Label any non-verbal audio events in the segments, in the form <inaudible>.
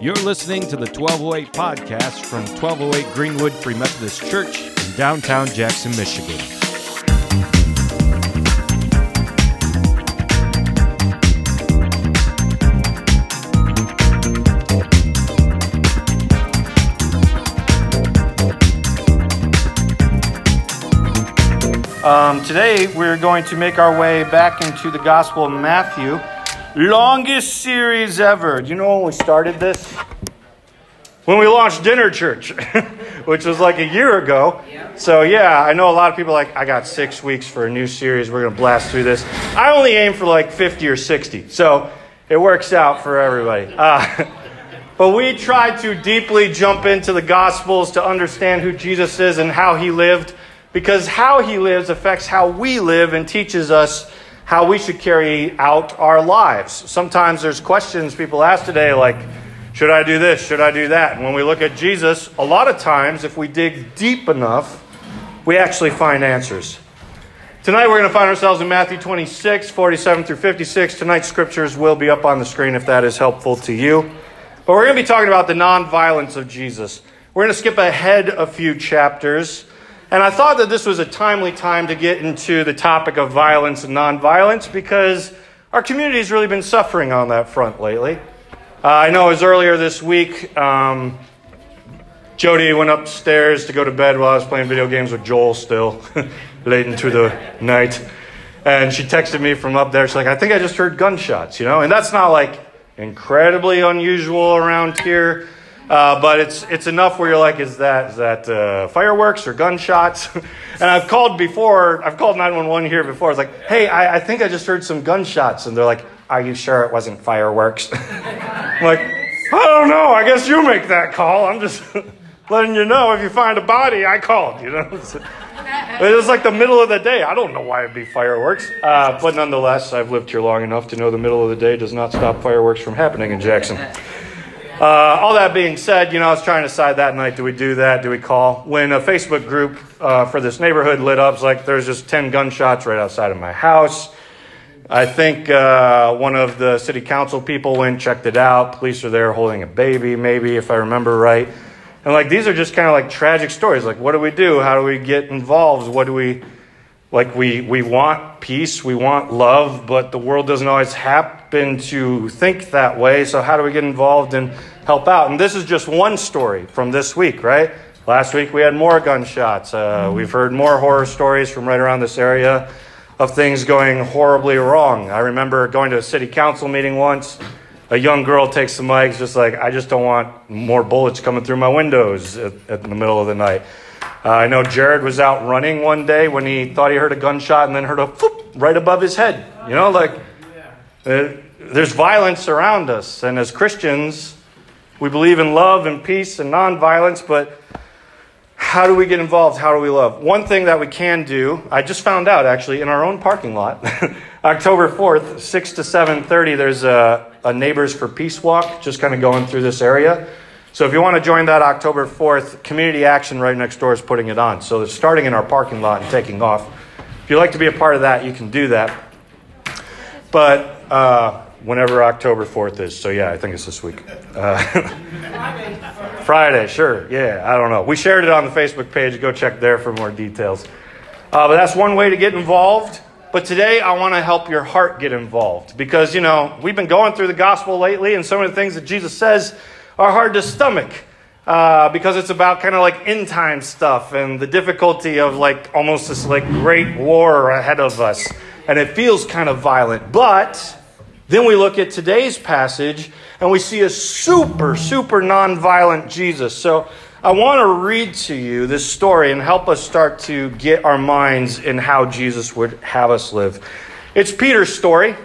You're listening to the 1208 podcast from 1208 Greenwood Free Methodist Church in downtown Jackson, Michigan. Um, today, we're going to make our way back into the Gospel of Matthew. Longest series ever. Do you know when we started this? When we launched Dinner Church, <laughs> which was like a year ago. So, yeah, I know a lot of people like, I got six weeks for a new series. We're going to blast through this. I only aim for like 50 or 60. So, it works out for everybody. Uh, <laughs> but we try to deeply jump into the Gospels to understand who Jesus is and how he lived because how he lives affects how we live and teaches us how we should carry out our lives. Sometimes there's questions people ask today like, should I do this? Should I do that? And when we look at Jesus, a lot of times, if we dig deep enough, we actually find answers. Tonight we're going to find ourselves in Matthew 26, 47 through 56. Tonight's scriptures will be up on the screen if that is helpful to you. But we're going to be talking about the nonviolence of Jesus. We're going to skip ahead a few chapters. And I thought that this was a timely time to get into the topic of violence and nonviolence because our community has really been suffering on that front lately. Uh, I know it was earlier this week. Um, Jody went upstairs to go to bed while I was playing video games with Joel still, <laughs> late into the <laughs> night. And she texted me from up there. She's like, I think I just heard gunshots, you know? And that's not like incredibly unusual around here. Uh, but it's it's enough where you're like, is that is that uh, fireworks or gunshots? <laughs> and I've called before. I've called 911 here before. I was like, hey, I, I, think I just heard some gunshots, and they're like, are you sure it wasn't fireworks? <laughs> I'm like, I don't know. I guess you make that call. I'm just <laughs> letting you know if you find a body, I called. You know. it was like the middle of the day. I don't know why it'd be fireworks, uh, but nonetheless, I've lived here long enough to know the middle of the day does not stop fireworks from happening in Jackson. Uh, all that being said, you know, I was trying to decide that night do we do that? Do we call? When a Facebook group uh, for this neighborhood lit up, it's like there's just 10 gunshots right outside of my house. I think uh, one of the city council people went, checked it out. Police are there holding a baby, maybe, if I remember right. And like these are just kind of like tragic stories. Like, what do we do? How do we get involved? What do we like we, we want peace, we want love, but the world doesn't always happen to think that way. So, how do we get involved and help out? And this is just one story from this week, right? Last week we had more gunshots. Uh, we've heard more horror stories from right around this area of things going horribly wrong. I remember going to a city council meeting once. A young girl takes the mic, just like, I just don't want more bullets coming through my windows at, at the middle of the night. Uh, I know Jared was out running one day when he thought he heard a gunshot and then heard a whoop right above his head. You know, like uh, there's violence around us. And as Christians, we believe in love and peace and nonviolence, but how do we get involved? How do we love? One thing that we can do, I just found out actually in our own parking lot, <laughs> October 4th, 6 to 7:30 there's a, a neighbors for peace walk just kind of going through this area. So if you want to join that October 4th, Community Action right next door is putting it on. So it's starting in our parking lot and taking off. If you'd like to be a part of that, you can do that. But uh, whenever October 4th is. So yeah, I think it's this week. Uh, <laughs> Friday, sure. Yeah, I don't know. We shared it on the Facebook page. Go check there for more details. Uh, but that's one way to get involved. But today I want to help your heart get involved because, you know, we've been going through the gospel lately and some of the things that Jesus says are hard to stomach uh, because it's about kind of like end time stuff and the difficulty of like almost this like great war ahead of us. And it feels kind of violent. But then we look at today's passage and we see a super, super nonviolent Jesus. So I want to read to you this story and help us start to get our minds in how Jesus would have us live. It's Peter's story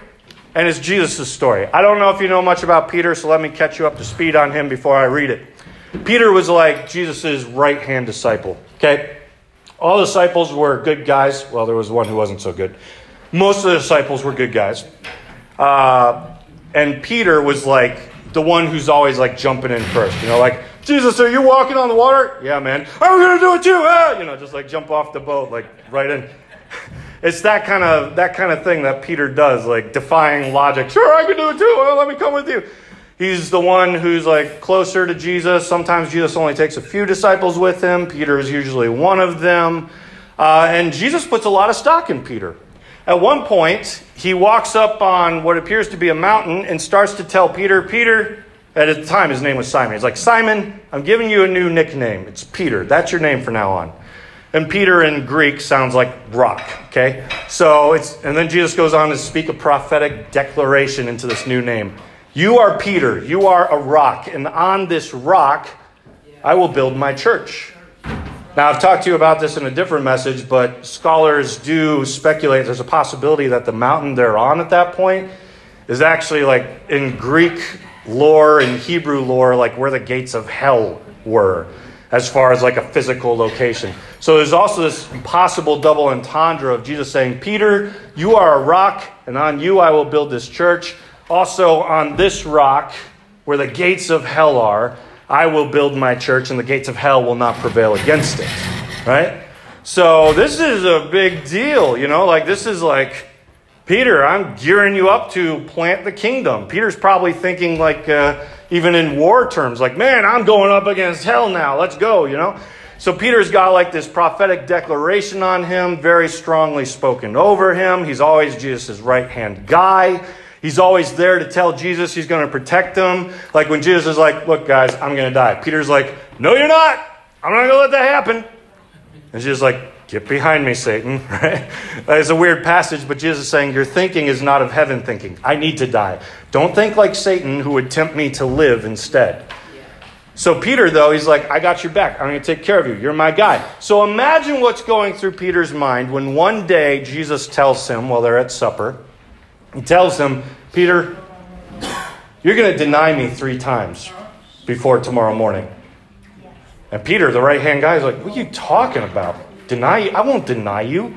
and it's Jesus' story. I don't know if you know much about Peter, so let me catch you up to speed on him before I read it. Peter was like Jesus' right hand disciple. Okay? All the disciples were good guys. Well, there was one who wasn't so good. Most of the disciples were good guys. Uh, and Peter was like the one who's always like jumping in first. You know, like, Jesus, are you walking on the water? Yeah, man. I'm going to do it too. Ah! You know, just like jump off the boat, like right in. It's that kind of that kind of thing that Peter does, like defying logic. Sure, I can do it too. Well, let me come with you. He's the one who's like closer to Jesus. Sometimes Jesus only takes a few disciples with him. Peter is usually one of them. Uh, and Jesus puts a lot of stock in Peter. At one point, he walks up on what appears to be a mountain and starts to tell Peter, Peter, at the time his name was Simon. He's like, Simon, I'm giving you a new nickname. It's Peter. That's your name from now on. And Peter in Greek sounds like rock, okay? So it's, and then Jesus goes on to speak a prophetic declaration into this new name. You are Peter, you are a rock, and on this rock I will build my church. Now, I've talked to you about this in a different message, but scholars do speculate there's a possibility that the mountain they're on at that point is actually like in Greek lore and Hebrew lore, like where the gates of hell were, as far as like a physical location. So there's also this possible double entendre of Jesus saying, Peter, you are a rock, and on you I will build this church. Also, on this rock, where the gates of hell are, I will build my church, and the gates of hell will not prevail against it. Right? So, this is a big deal, you know? Like, this is like, Peter, I'm gearing you up to plant the kingdom. Peter's probably thinking, like, uh, even in war terms, like, man, I'm going up against hell now. Let's go, you know? So, Peter's got like this prophetic declaration on him, very strongly spoken over him. He's always Jesus' right hand guy. He's always there to tell Jesus he's going to protect them. Like when Jesus is like, Look, guys, I'm going to die. Peter's like, No, you're not. I'm not going to let that happen. And Jesus like, Get behind me, Satan. <laughs> Right? It's a weird passage, but Jesus is saying, Your thinking is not of heaven thinking. I need to die. Don't think like Satan, who would tempt me to live instead. So, Peter, though, he's like, I got your back. I'm going to take care of you. You're my guy. So, imagine what's going through Peter's mind when one day Jesus tells him while they're at supper, he tells him, Peter, you're going to deny me three times before tomorrow morning. And Peter, the right hand guy, is like, What are you talking about? Deny you? I won't deny you.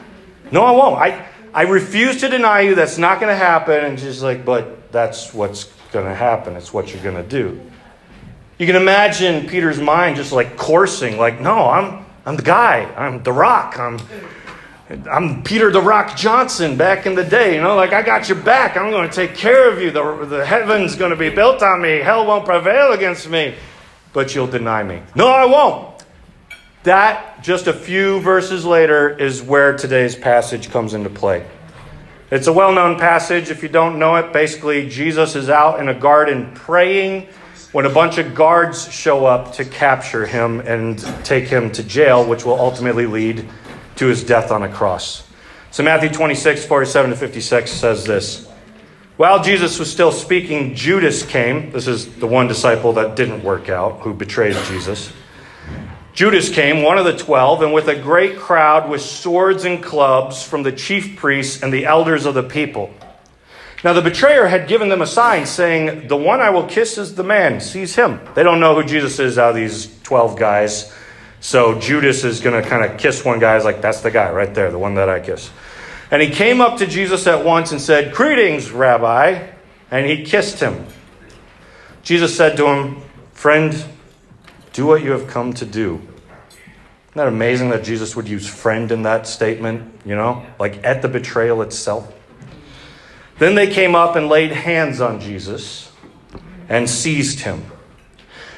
No, I won't. I, I refuse to deny you. That's not going to happen. And she's like, But that's what's going to happen. It's what you're going to do. You can imagine Peter's mind just like coursing, like, No, I'm, I'm the guy. I'm the rock. I'm I'm Peter the Rock Johnson back in the day, you know, like I got your back. I'm going to take care of you. The, the heaven's going to be built on me. Hell won't prevail against me, but you'll deny me. No, I won't. That, just a few verses later, is where today's passage comes into play. It's a well known passage. If you don't know it, basically, Jesus is out in a garden praying when a bunch of guards show up to capture him and take him to jail, which will ultimately lead to his death on a cross. So Matthew 26, 47 to 56 says this. While Jesus was still speaking, Judas came. This is the one disciple that didn't work out, who betrayed Jesus. Judas came, one of the twelve, and with a great crowd with swords and clubs from the chief priests and the elders of the people. Now the betrayer had given them a sign saying, The one I will kiss is the man, seize him. They don't know who Jesus is out of these 12 guys. So Judas is going to kind of kiss one guy. He's like, that's the guy right there, the one that I kiss. And he came up to Jesus at once and said, Greetings, Rabbi. And he kissed him. Jesus said to him, Friend, do what you have come to do. Isn't that amazing that Jesus would use friend in that statement, you know, like at the betrayal itself? Then they came up and laid hands on Jesus and seized him.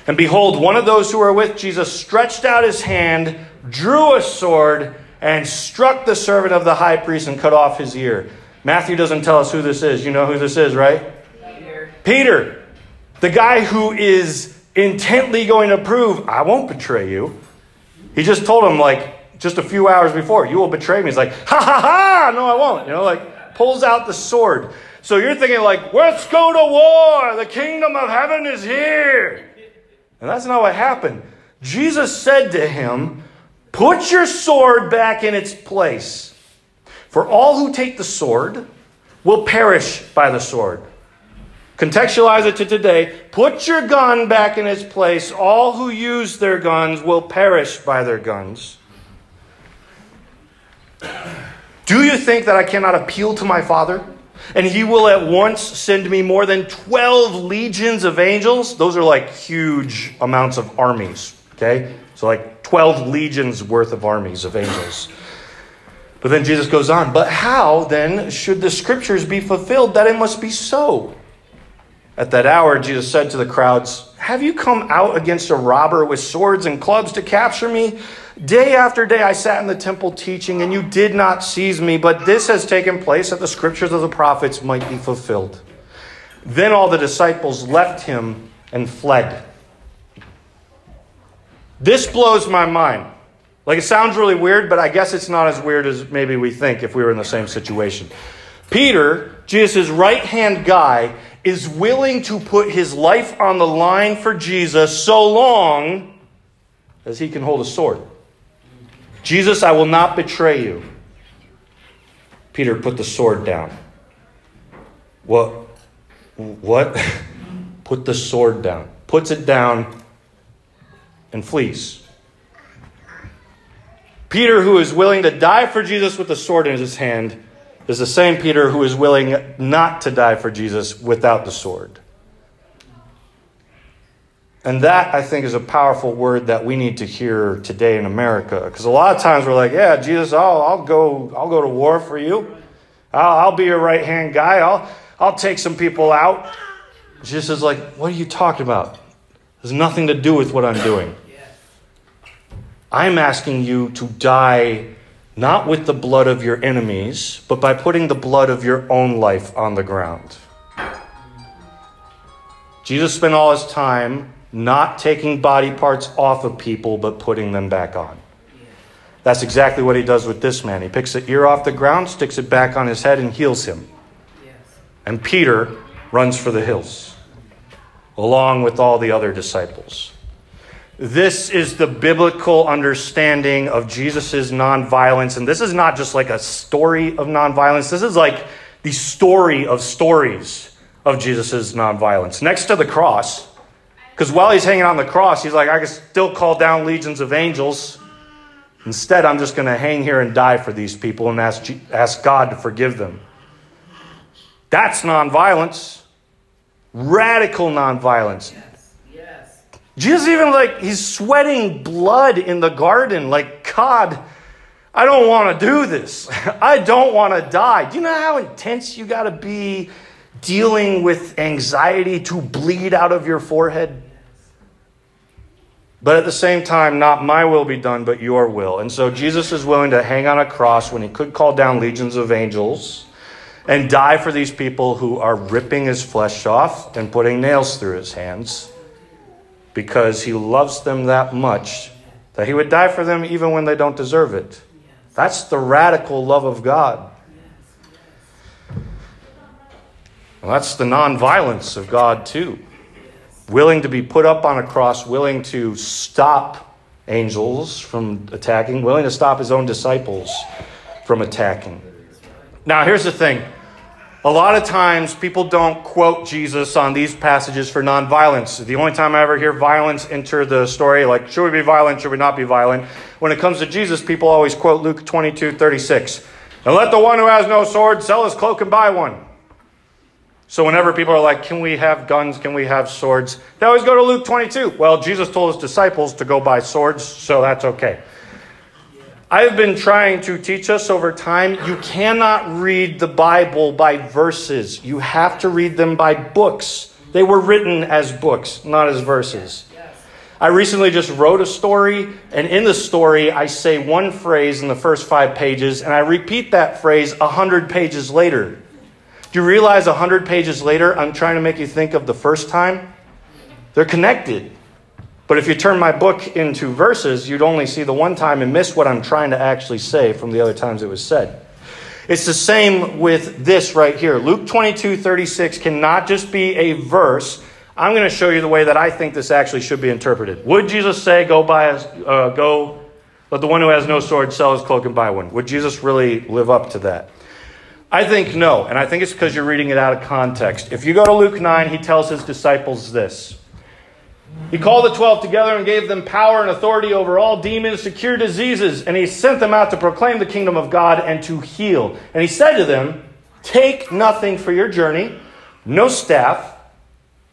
And behold, one of those who were with Jesus stretched out his hand, drew a sword, and struck the servant of the high priest and cut off his ear. Matthew doesn't tell us who this is. You know who this is, right? Peter. Peter, the guy who is intently going to prove, I won't betray you. He just told him, like, just a few hours before, you will betray me. He's like, ha ha ha, no, I won't. You know, like, pulls out the sword. So you're thinking, like, let's go to war. The kingdom of heaven is here. And that's not what happened. Jesus said to him, Put your sword back in its place. For all who take the sword will perish by the sword. Contextualize it to today. Put your gun back in its place. All who use their guns will perish by their guns. Do you think that I cannot appeal to my Father? And he will at once send me more than 12 legions of angels. Those are like huge amounts of armies, okay? So, like 12 legions worth of armies of angels. But then Jesus goes on, but how then should the scriptures be fulfilled that it must be so? At that hour, Jesus said to the crowds, Have you come out against a robber with swords and clubs to capture me? Day after day I sat in the temple teaching, and you did not seize me, but this has taken place that the scriptures of the prophets might be fulfilled. Then all the disciples left him and fled. This blows my mind. Like, it sounds really weird, but I guess it's not as weird as maybe we think if we were in the same situation. Peter, Jesus' right hand guy, is willing to put his life on the line for Jesus so long as he can hold a sword. Jesus, I will not betray you. Peter put the sword down. What? What? <laughs> put the sword down. Puts it down and flees. Peter, who is willing to die for Jesus with the sword in his hand, is the same Peter who is willing not to die for Jesus without the sword. And that, I think, is a powerful word that we need to hear today in America. Because a lot of times we're like, yeah, Jesus, I'll, I'll, go, I'll go to war for you. I'll, I'll be your right hand guy. I'll, I'll take some people out. Jesus is like, what are you talking about? It has nothing to do with what I'm doing. I'm asking you to die not with the blood of your enemies, but by putting the blood of your own life on the ground. Jesus spent all his time not taking body parts off of people, but putting them back on. That's exactly what he does with this man. He picks the ear off the ground, sticks it back on his head, and heals him. And Peter runs for the hills, along with all the other disciples. This is the biblical understanding of Jesus' nonviolence. And this is not just like a story of nonviolence, this is like the story of stories of Jesus' nonviolence. Next to the cross, because while he's hanging on the cross, he's like, I can still call down legions of angels. Instead, I'm just going to hang here and die for these people and ask, ask God to forgive them. That's nonviolence. Radical nonviolence. Jesus even like he's sweating blood in the garden, like, God, I don't want to do this. <laughs> I don't want to die. Do you know how intense you got to be dealing with anxiety to bleed out of your forehead? But at the same time, not my will be done, but your will. And so Jesus is willing to hang on a cross when he could call down legions of angels and die for these people who are ripping his flesh off and putting nails through his hands because he loves them that much that he would die for them even when they don't deserve it. That's the radical love of God. Well, that's the nonviolence of God, too. Willing to be put up on a cross, willing to stop angels from attacking, willing to stop his own disciples from attacking. Now, here's the thing a lot of times people don't quote Jesus on these passages for nonviolence. The only time I ever hear violence enter the story, like, should we be violent, should we not be violent? When it comes to Jesus, people always quote Luke 22 36. And let the one who has no sword sell his cloak and buy one. So whenever people are like, can we have guns? Can we have swords? They always go to Luke 22. Well, Jesus told his disciples to go buy swords, so that's okay. I've been trying to teach us over time you cannot read the Bible by verses. You have to read them by books. They were written as books, not as verses. I recently just wrote a story, and in the story, I say one phrase in the first five pages, and I repeat that phrase a hundred pages later. Do you realize a hundred pages later, I'm trying to make you think of the first time? They're connected. But if you turn my book into verses, you'd only see the one time and miss what I'm trying to actually say from the other times it was said. It's the same with this right here. Luke 22 36 cannot just be a verse. I'm going to show you the way that I think this actually should be interpreted. Would Jesus say, "Go buy a, uh, go, let the one who has no sword sell his cloak and buy one"? Would Jesus really live up to that? I think no, and I think it's because you're reading it out of context. If you go to Luke 9, he tells his disciples this. He called the twelve together and gave them power and authority over all demons to cure diseases, and he sent them out to proclaim the kingdom of God and to heal. And he said to them, Take nothing for your journey, no staff,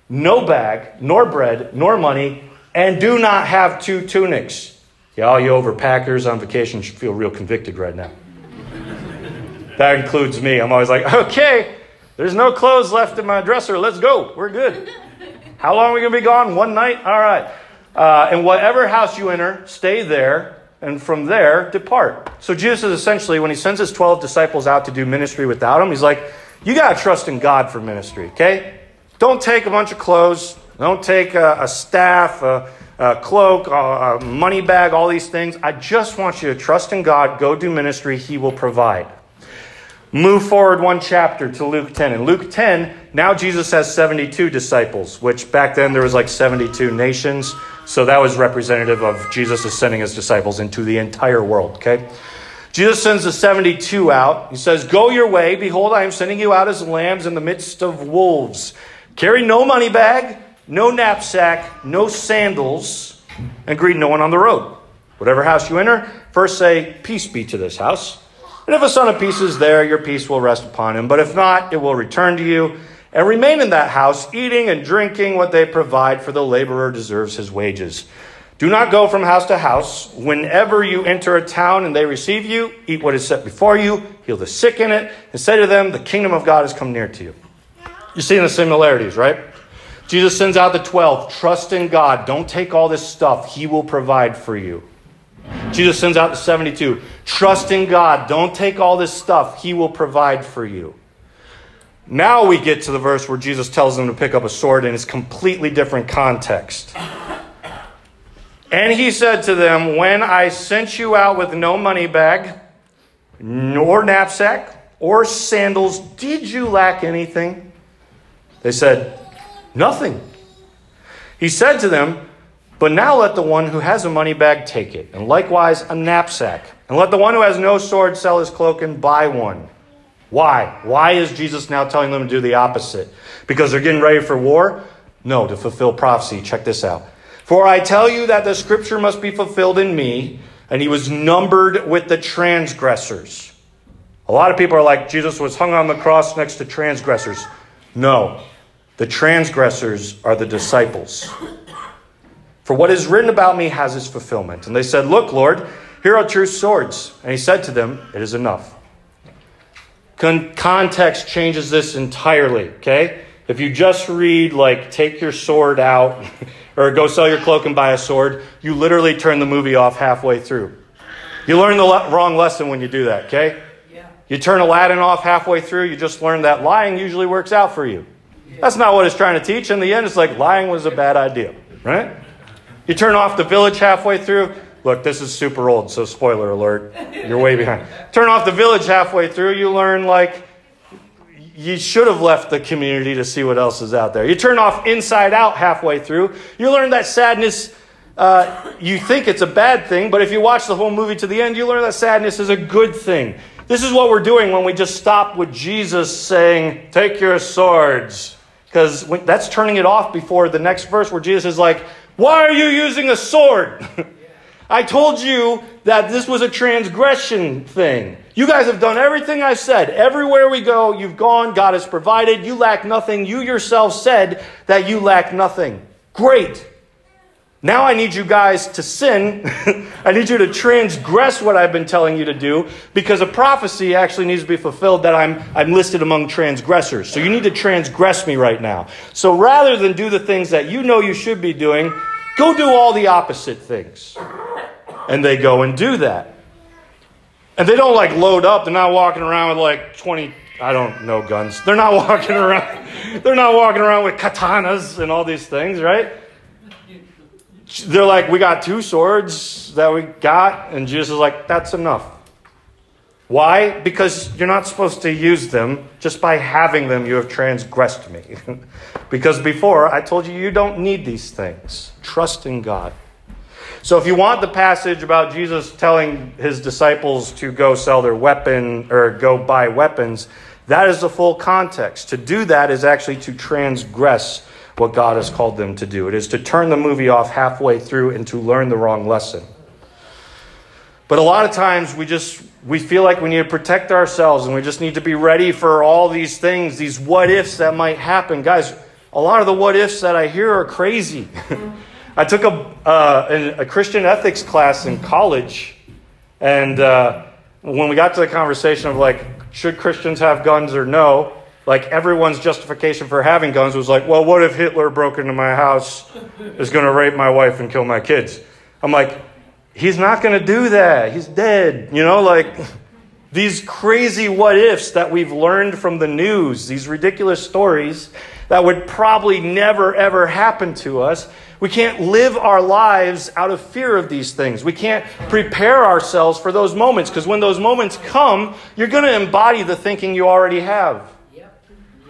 no bag, nor bread, nor money, and do not have two tunics. Yeah, all you overpackers on vacation should feel real convicted right now. That includes me. I'm always like, okay, There's no clothes left in my dresser. Let's go. We're good. How long are we going to be gone? One night? All right. Uh, and whatever house you enter, stay there, and from there, depart. So Jesus is essentially, when he sends his 12 disciples out to do ministry without him, he's like, you got to trust in God for ministry, okay? Don't take a bunch of clothes. Don't take a, a staff, a, a cloak, a, a money bag, all these things. I just want you to trust in God, go do ministry, he will provide. Move forward one chapter to Luke 10. In Luke 10, now Jesus has 72 disciples, which back then there was like 72 nations. So that was representative of Jesus is sending his disciples into the entire world, okay? Jesus sends the 72 out. He says, Go your way. Behold, I am sending you out as lambs in the midst of wolves. Carry no money bag, no knapsack, no sandals, and greet no one on the road. Whatever house you enter, first say, Peace be to this house. And if a son of peace is there, your peace will rest upon him. But if not, it will return to you. And remain in that house, eating and drinking what they provide, for the laborer deserves his wages. Do not go from house to house. Whenever you enter a town and they receive you, eat what is set before you, heal the sick in it, and say to them, The kingdom of God has come near to you. You're seeing the similarities, right? Jesus sends out the 12. Trust in God. Don't take all this stuff, He will provide for you. Jesus sends out the 72. Trust in God. Don't take all this stuff. He will provide for you. Now we get to the verse where Jesus tells them to pick up a sword in its completely different context. And he said to them, When I sent you out with no money bag, nor knapsack, or sandals, did you lack anything? They said, Nothing. He said to them, but now let the one who has a money bag take it, and likewise a knapsack. And let the one who has no sword sell his cloak and buy one. Why? Why is Jesus now telling them to do the opposite? Because they're getting ready for war? No, to fulfill prophecy. Check this out. For I tell you that the scripture must be fulfilled in me, and he was numbered with the transgressors. A lot of people are like, Jesus was hung on the cross next to transgressors. No, the transgressors are the disciples. For what is written about me has its fulfillment. And they said, Look, Lord, here are true swords. And he said to them, It is enough. Con- context changes this entirely, okay? If you just read, like, take your sword out, <laughs> or go sell your cloak and buy a sword, you literally turn the movie off halfway through. You learn the le- wrong lesson when you do that, okay? Yeah. You turn Aladdin off halfway through, you just learn that lying usually works out for you. Yeah. That's not what it's trying to teach. In the end, it's like lying was a bad idea, right? You turn off the village halfway through. Look, this is super old, so spoiler alert. You're way behind. Turn off the village halfway through, you learn like you should have left the community to see what else is out there. You turn off inside out halfway through, you learn that sadness, uh, you think it's a bad thing, but if you watch the whole movie to the end, you learn that sadness is a good thing. This is what we're doing when we just stop with Jesus saying, Take your swords. Because that's turning it off before the next verse where Jesus is like, why are you using a sword? <laughs> I told you that this was a transgression thing. You guys have done everything I said. Everywhere we go, you've gone. God has provided. You lack nothing. You yourself said that you lack nothing. Great. Now I need you guys to sin. <laughs> I need you to transgress what I've been telling you to do because a prophecy actually needs to be fulfilled that I'm, I'm listed among transgressors. So you need to transgress me right now. So rather than do the things that you know you should be doing, go do all the opposite things. And they go and do that. And they don't like load up. They're not walking around with like 20, I don't know guns. They're not <laughs> walking around. They're not walking around with katanas and all these things, right? they're like, we got two swords that we got. And Jesus is like, that's enough. Why? Because you're not supposed to use them. Just by having them, you have transgressed me. <laughs> because before, I told you you don't need these things. Trust in God. So if you want the passage about Jesus telling his disciples to go sell their weapon or go buy weapons, that is the full context. To do that is actually to transgress what God has called them to do. It is to turn the movie off halfway through and to learn the wrong lesson. But a lot of times we just we feel like we need to protect ourselves and we just need to be ready for all these things, these what ifs that might happen. Guys, a lot of the what ifs that I hear are crazy. <laughs> I took a, uh, a Christian ethics class in college, and uh, when we got to the conversation of like, should Christians have guns or no, like everyone's justification for having guns was like, well, what if Hitler broke into my house, is going to rape my wife and kill my kids? I'm like, he's not going to do that. He's dead. You know, like <laughs> these crazy what ifs that we've learned from the news, these ridiculous stories that would probably never ever happen to us. We can't live our lives out of fear of these things. We can't prepare ourselves for those moments because when those moments come, you're going to embody the thinking you already have.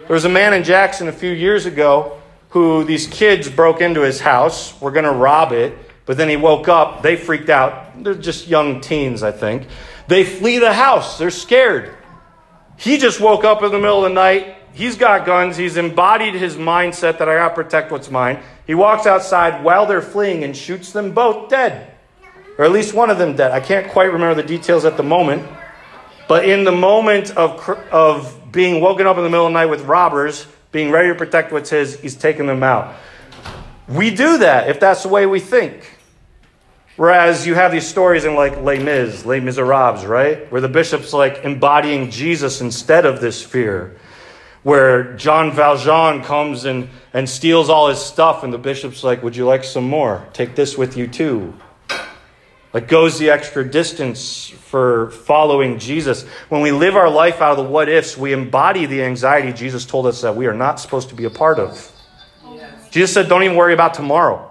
There was a man in Jackson a few years ago who these kids broke into his house, were going to rob it, but then he woke up. They freaked out. They're just young teens, I think. They flee the house. They're scared. He just woke up in the middle of the night. He's got guns. He's embodied his mindset that I got to protect what's mine. He walks outside while they're fleeing and shoots them both dead. Or at least one of them dead. I can't quite remember the details at the moment. But in the moment of, of being woken up in the middle of the night with robbers, being ready to protect what's his, he's taking them out. We do that if that's the way we think. Whereas you have these stories in like Les Mis, Les Miserables, right? Where the bishop's like embodying Jesus instead of this fear. Where Jean Valjean comes and, and steals all his stuff, and the bishop's like, Would you like some more? Take this with you too. Like goes the extra distance for following Jesus. When we live our life out of the what ifs, we embody the anxiety Jesus told us that we are not supposed to be a part of. Jesus said, Don't even worry about tomorrow.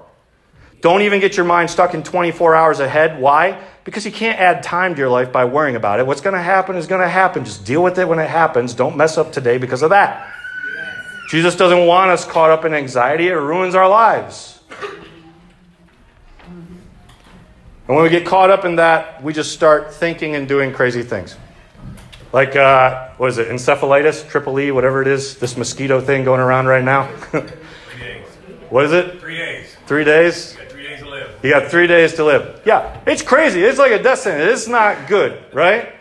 Don't even get your mind stuck in 24 hours ahead. Why? Because you can't add time to your life by worrying about it. What's going to happen is going to happen. Just deal with it when it happens. Don't mess up today because of that. Yes. Jesus doesn't want us caught up in anxiety, it ruins our lives. And when we get caught up in that, we just start thinking and doing crazy things. Like, uh, what is it, encephalitis, triple E, whatever it is, this mosquito thing going around right now. <laughs> What is it? Three days. Three days? You got three days to live. Yeah, it's crazy. It's like a death sentence. It's not good, right?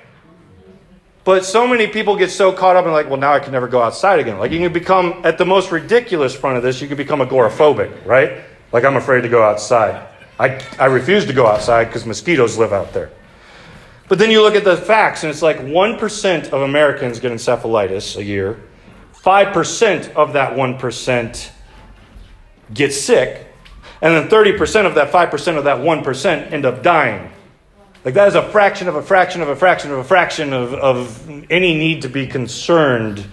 But so many people get so caught up in like, well, now I can never go outside again. Like you can become, at the most ridiculous front of this, you can become agoraphobic, right? Like I'm afraid to go outside. I, I refuse to go outside because mosquitoes live out there. But then you look at the facts, and it's like 1% of Americans get encephalitis a year. 5% of that 1% get sick. And then 30% of that 5% of that 1% end up dying. Like that is a fraction of a fraction of a fraction of a fraction of, of any need to be concerned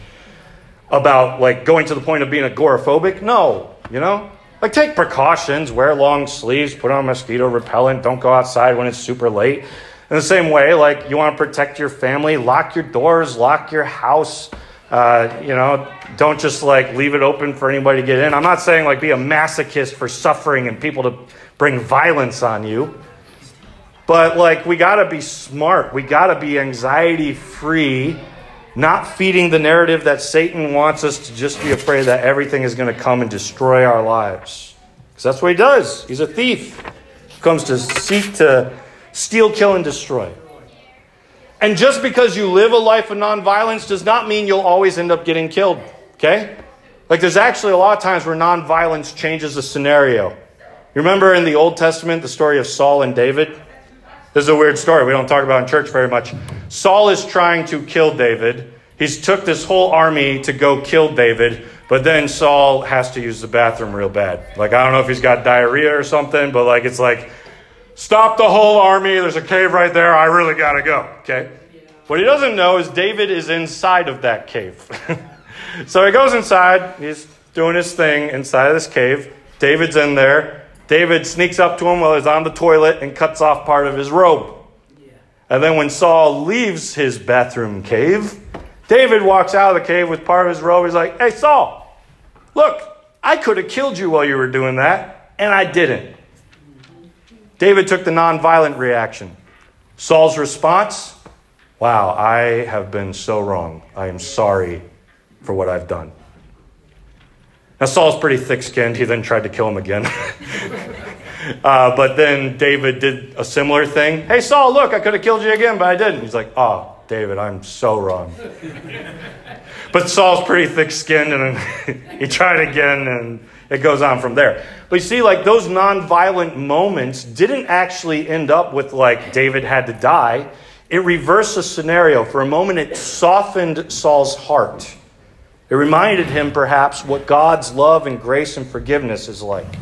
about like going to the point of being agoraphobic. No, you know? Like, take precautions, wear long sleeves, put on mosquito repellent, don't go outside when it's super late. In the same way, like, you want to protect your family, lock your doors, lock your house. Uh, you know, don't just like leave it open for anybody to get in. I'm not saying like be a masochist for suffering and people to bring violence on you. But like, we got to be smart. We got to be anxiety free not feeding the narrative that Satan wants us to just be afraid that everything is going to come and destroy our lives. Because that's what he does. He's a thief. He comes to seek to steal, kill, and destroy. And just because you live a life of nonviolence does not mean you'll always end up getting killed. Okay? Like there's actually a lot of times where nonviolence changes the scenario. You remember in the Old Testament the story of Saul and David? This is a weird story. We don't talk about in church very much. Saul is trying to kill David. He's took this whole army to go kill David, but then Saul has to use the bathroom real bad. Like I don't know if he's got diarrhea or something, but like it's like stop the whole army. There's a cave right there. I really got to go. Okay? What he doesn't know is David is inside of that cave. <laughs> so he goes inside. He's doing his thing inside of this cave. David's in there. David sneaks up to him while he's on the toilet and cuts off part of his robe. And then when Saul leaves his bathroom cave, David walks out of the cave with part of his robe. He's like, Hey, Saul, look, I could have killed you while you were doing that, and I didn't. David took the nonviolent reaction. Saul's response Wow, I have been so wrong. I am sorry for what I've done. Now, Saul's pretty thick skinned. He then tried to kill him again. <laughs> uh, but then David did a similar thing. Hey, Saul, look, I could have killed you again, but I didn't. He's like, oh, David, I'm so wrong. <laughs> but Saul's pretty thick skinned, and <laughs> he tried again, and it goes on from there. But you see, like, those nonviolent moments didn't actually end up with, like, David had to die. It reversed the scenario. For a moment, it softened Saul's heart. It reminded him, perhaps, what God's love and grace and forgiveness is like.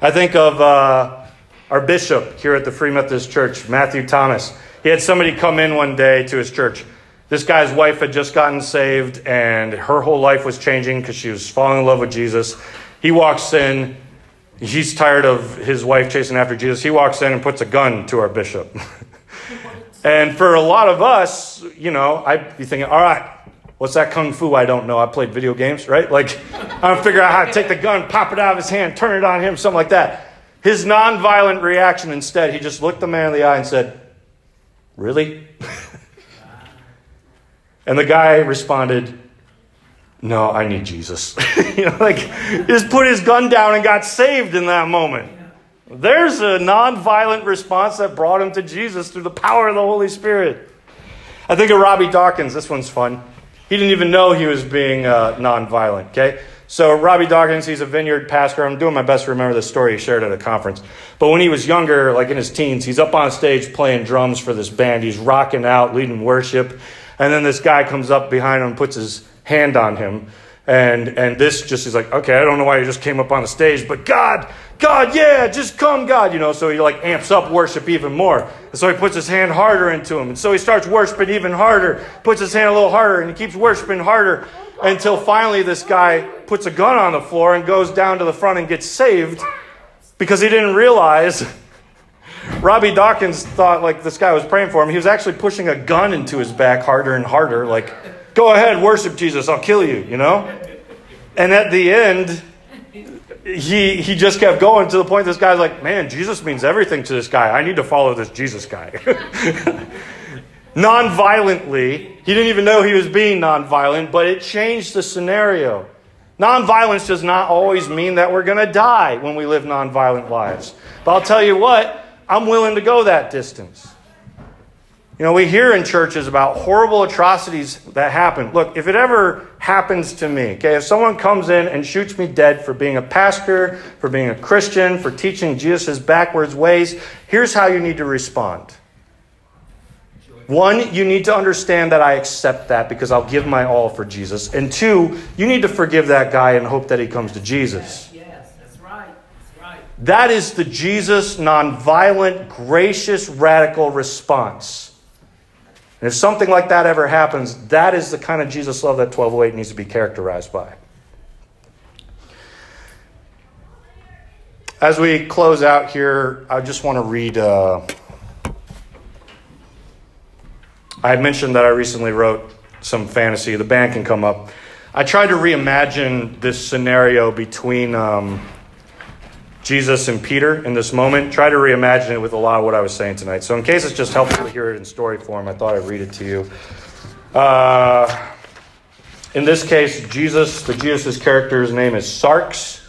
I think of uh, our bishop here at the Free Methodist Church, Matthew Thomas. He had somebody come in one day to his church. This guy's wife had just gotten saved, and her whole life was changing because she was falling in love with Jesus. He walks in. He's tired of his wife chasing after Jesus. He walks in and puts a gun to our bishop. <laughs> and for a lot of us, you know, I'd be thinking, all right, what's that kung fu I don't know? I played video games, right? Like, <laughs> I'm figuring out how to take the gun, pop it out of his hand, turn it on him, something like that. His nonviolent reaction instead, he just looked the man in the eye and said, Really? <laughs> and the guy responded, No, I need Jesus. <laughs> you know, like, just put his gun down and got saved in that moment. There's a nonviolent response that brought him to Jesus through the power of the Holy Spirit. I think of Robby Dawkins. This one's fun. He didn't even know he was being uh, nonviolent, okay? So, Robby Dawkins, he's a vineyard pastor. I'm doing my best to remember the story he shared at a conference. But when he was younger, like in his teens, he's up on stage playing drums for this band. He's rocking out, leading worship. And then this guy comes up behind him and puts his hand on him. And, and this just is like, okay, I don't know why you just came up on the stage, but God, God, yeah, just come, God, you know. So he like amps up worship even more. And so he puts his hand harder into him. And so he starts worshiping even harder, puts his hand a little harder, and he keeps worshiping harder until finally this guy puts a gun on the floor and goes down to the front and gets saved because he didn't realize. Robby Dawkins thought like this guy was praying for him. He was actually pushing a gun into his back harder and harder, like, go ahead, worship Jesus, I'll kill you, you know? And at the end, he he just kept going to the point this guy's like, man, Jesus means everything to this guy. I need to follow this Jesus guy. <laughs> non-violently. He didn't even know he was being non-violent, but it changed the scenario. Non-violence does not always mean that we're going to die when we live non-violent lives. But I'll tell you what, I'm willing to go that distance. You know, we hear in churches about horrible atrocities that happen. Look, if it ever happens to me, okay, if someone comes in and shoots me dead for being a pastor, for being a Christian, for teaching Jesus' backwards ways, here's how you need to respond. One, you need to understand that I accept that because I'll give my all for Jesus. And two, you need to forgive that guy and hope that he comes to Jesus. Yes, that's right. That's right. That is the Jesus nonviolent, gracious, radical response. And if something like that ever happens, that is the kind of Jesus love that 1208 needs to be characterized by. As we close out here, I just want to read. Uh, I had mentioned that I recently wrote some fantasy. The band can come up. I tried to reimagine this scenario between um, Jesus and Peter in this moment. Try to reimagine it with a lot of what I was saying tonight. So, in case it's just helpful to hear it in story form, I thought I'd read it to you. Uh, in this case, Jesus, the Jesus' character's name is Sarks,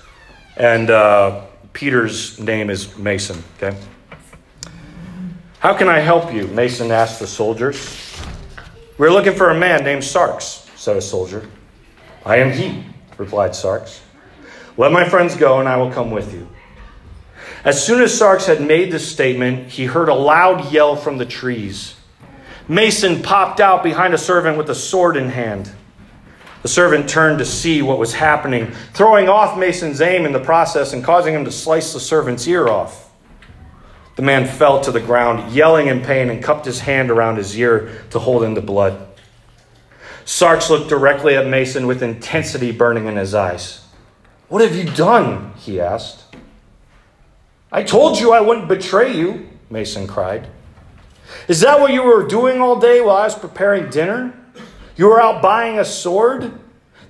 and uh, Peter's name is Mason. Okay. How can I help you? Mason asked the soldiers. We're looking for a man named Sarks, said a soldier. I am he, replied Sarks. Let my friends go, and I will come with you. As soon as Sarks had made this statement, he heard a loud yell from the trees. Mason popped out behind a servant with a sword in hand. The servant turned to see what was happening, throwing off Mason's aim in the process and causing him to slice the servant's ear off. The man fell to the ground, yelling in pain, and cupped his hand around his ear to hold in the blood. Sarks looked directly at Mason with intensity burning in his eyes. What have you done? he asked. I told you I wouldn't betray you, Mason cried. Is that what you were doing all day while I was preparing dinner? You were out buying a sword?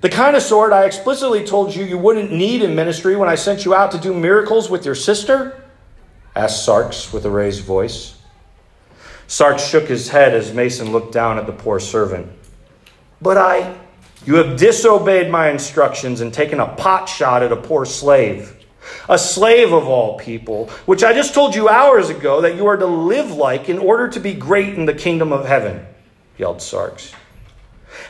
The kind of sword I explicitly told you you wouldn't need in ministry when I sent you out to do miracles with your sister? asked Sarks with a raised voice. Sarks shook his head as Mason looked down at the poor servant. But I, you have disobeyed my instructions and taken a pot shot at a poor slave, a slave of all people, which I just told you hours ago that you are to live like in order to be great in the kingdom of heaven, yelled Sarks.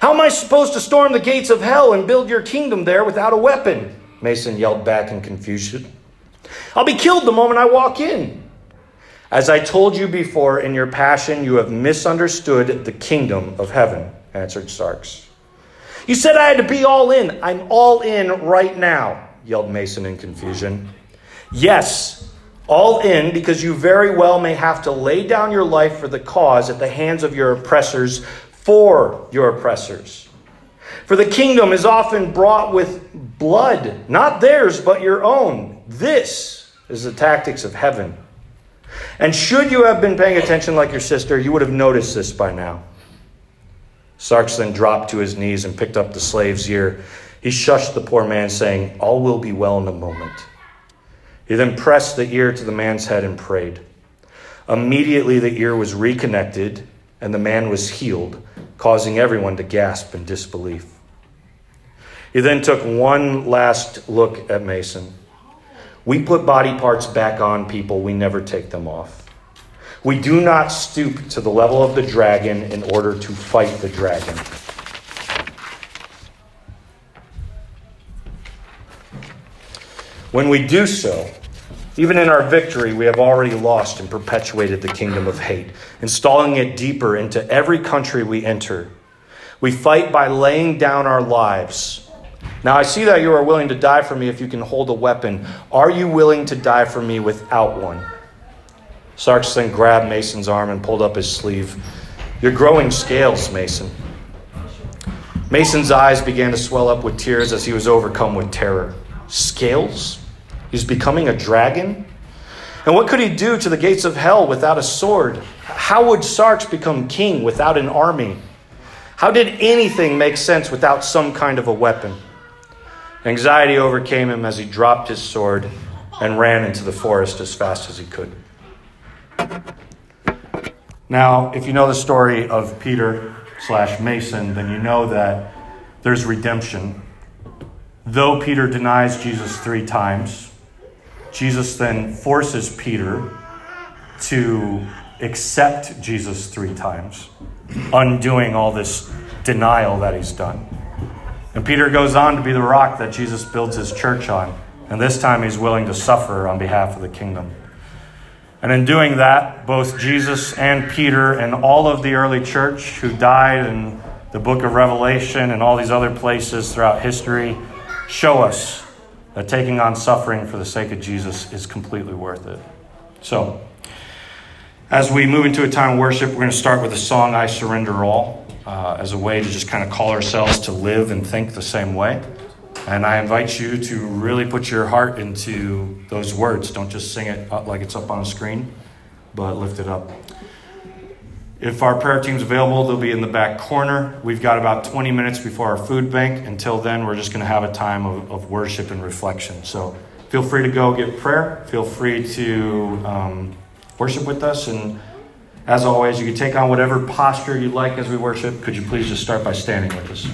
How am I supposed to storm the gates of hell and build your kingdom there without a weapon? Mason yelled back in confusion. I'll be killed the moment I walk in. As I told you before, in your passion, you have misunderstood the kingdom of heaven, answered Sarks. You said I had to be all in. I'm all in right now, yelled Mason in confusion. Yes, all in because you very well may have to lay down your life for the cause at the hands of your oppressors for your oppressors. For the kingdom is often brought with blood, not theirs, but your own. This is the tactics of heaven. And should you have been paying attention like your sister, you would have noticed this by now. Sarx then dropped to his knees and picked up the slave's ear. He shushed the poor man, saying, All will be well in a moment. He then pressed the ear to the man's head and prayed. Immediately the ear was reconnected and the man was healed, causing everyone to gasp in disbelief. He then took one last look at Mason. We put body parts back on people, we never take them off. We do not stoop to the level of the dragon in order to fight the dragon. When we do so, even in our victory, we have already lost and perpetuated the kingdom of hate, installing it deeper into every country we enter. We fight by laying down our lives. Now, I see that you are willing to die for me if you can hold a weapon. Are you willing to die for me without one? Sarx then grabbed Mason's arm and pulled up his sleeve. You're growing scales, Mason. Mason's eyes began to swell up with tears as he was overcome with terror. Scales? He's becoming a dragon? And what could he do to the gates of hell without a sword? How would Sarx become king without an army? How did anything make sense without some kind of a weapon? Anxiety overcame him as he dropped his sword and ran into the forest as fast as he could. Now, if you know the story of Peter slash Mason, then you know that there's redemption. Though Peter denies Jesus three times, Jesus then forces Peter to accept Jesus three times, undoing all this denial that he's done. And Peter goes on to be the rock that Jesus builds his church on. And this time he's willing to suffer on behalf of the kingdom. And in doing that, both Jesus and Peter and all of the early church who died in the book of Revelation and all these other places throughout history show us that taking on suffering for the sake of Jesus is completely worth it. So, as we move into a time of worship, we're going to start with the song I Surrender All uh, as a way to just kind of call ourselves to live and think the same way. And I invite you to really put your heart into those words. Don't just sing it like it's up on a screen, but lift it up. If our prayer team's available, they'll be in the back corner. We've got about 20 minutes before our food bank. Until then, we're just going to have a time of, of, worship and reflection. So feel free to go get prayer. Feel free to um, worship with us. And as always, you can take on whatever posture you like as we worship. Could you please just start by standing with us?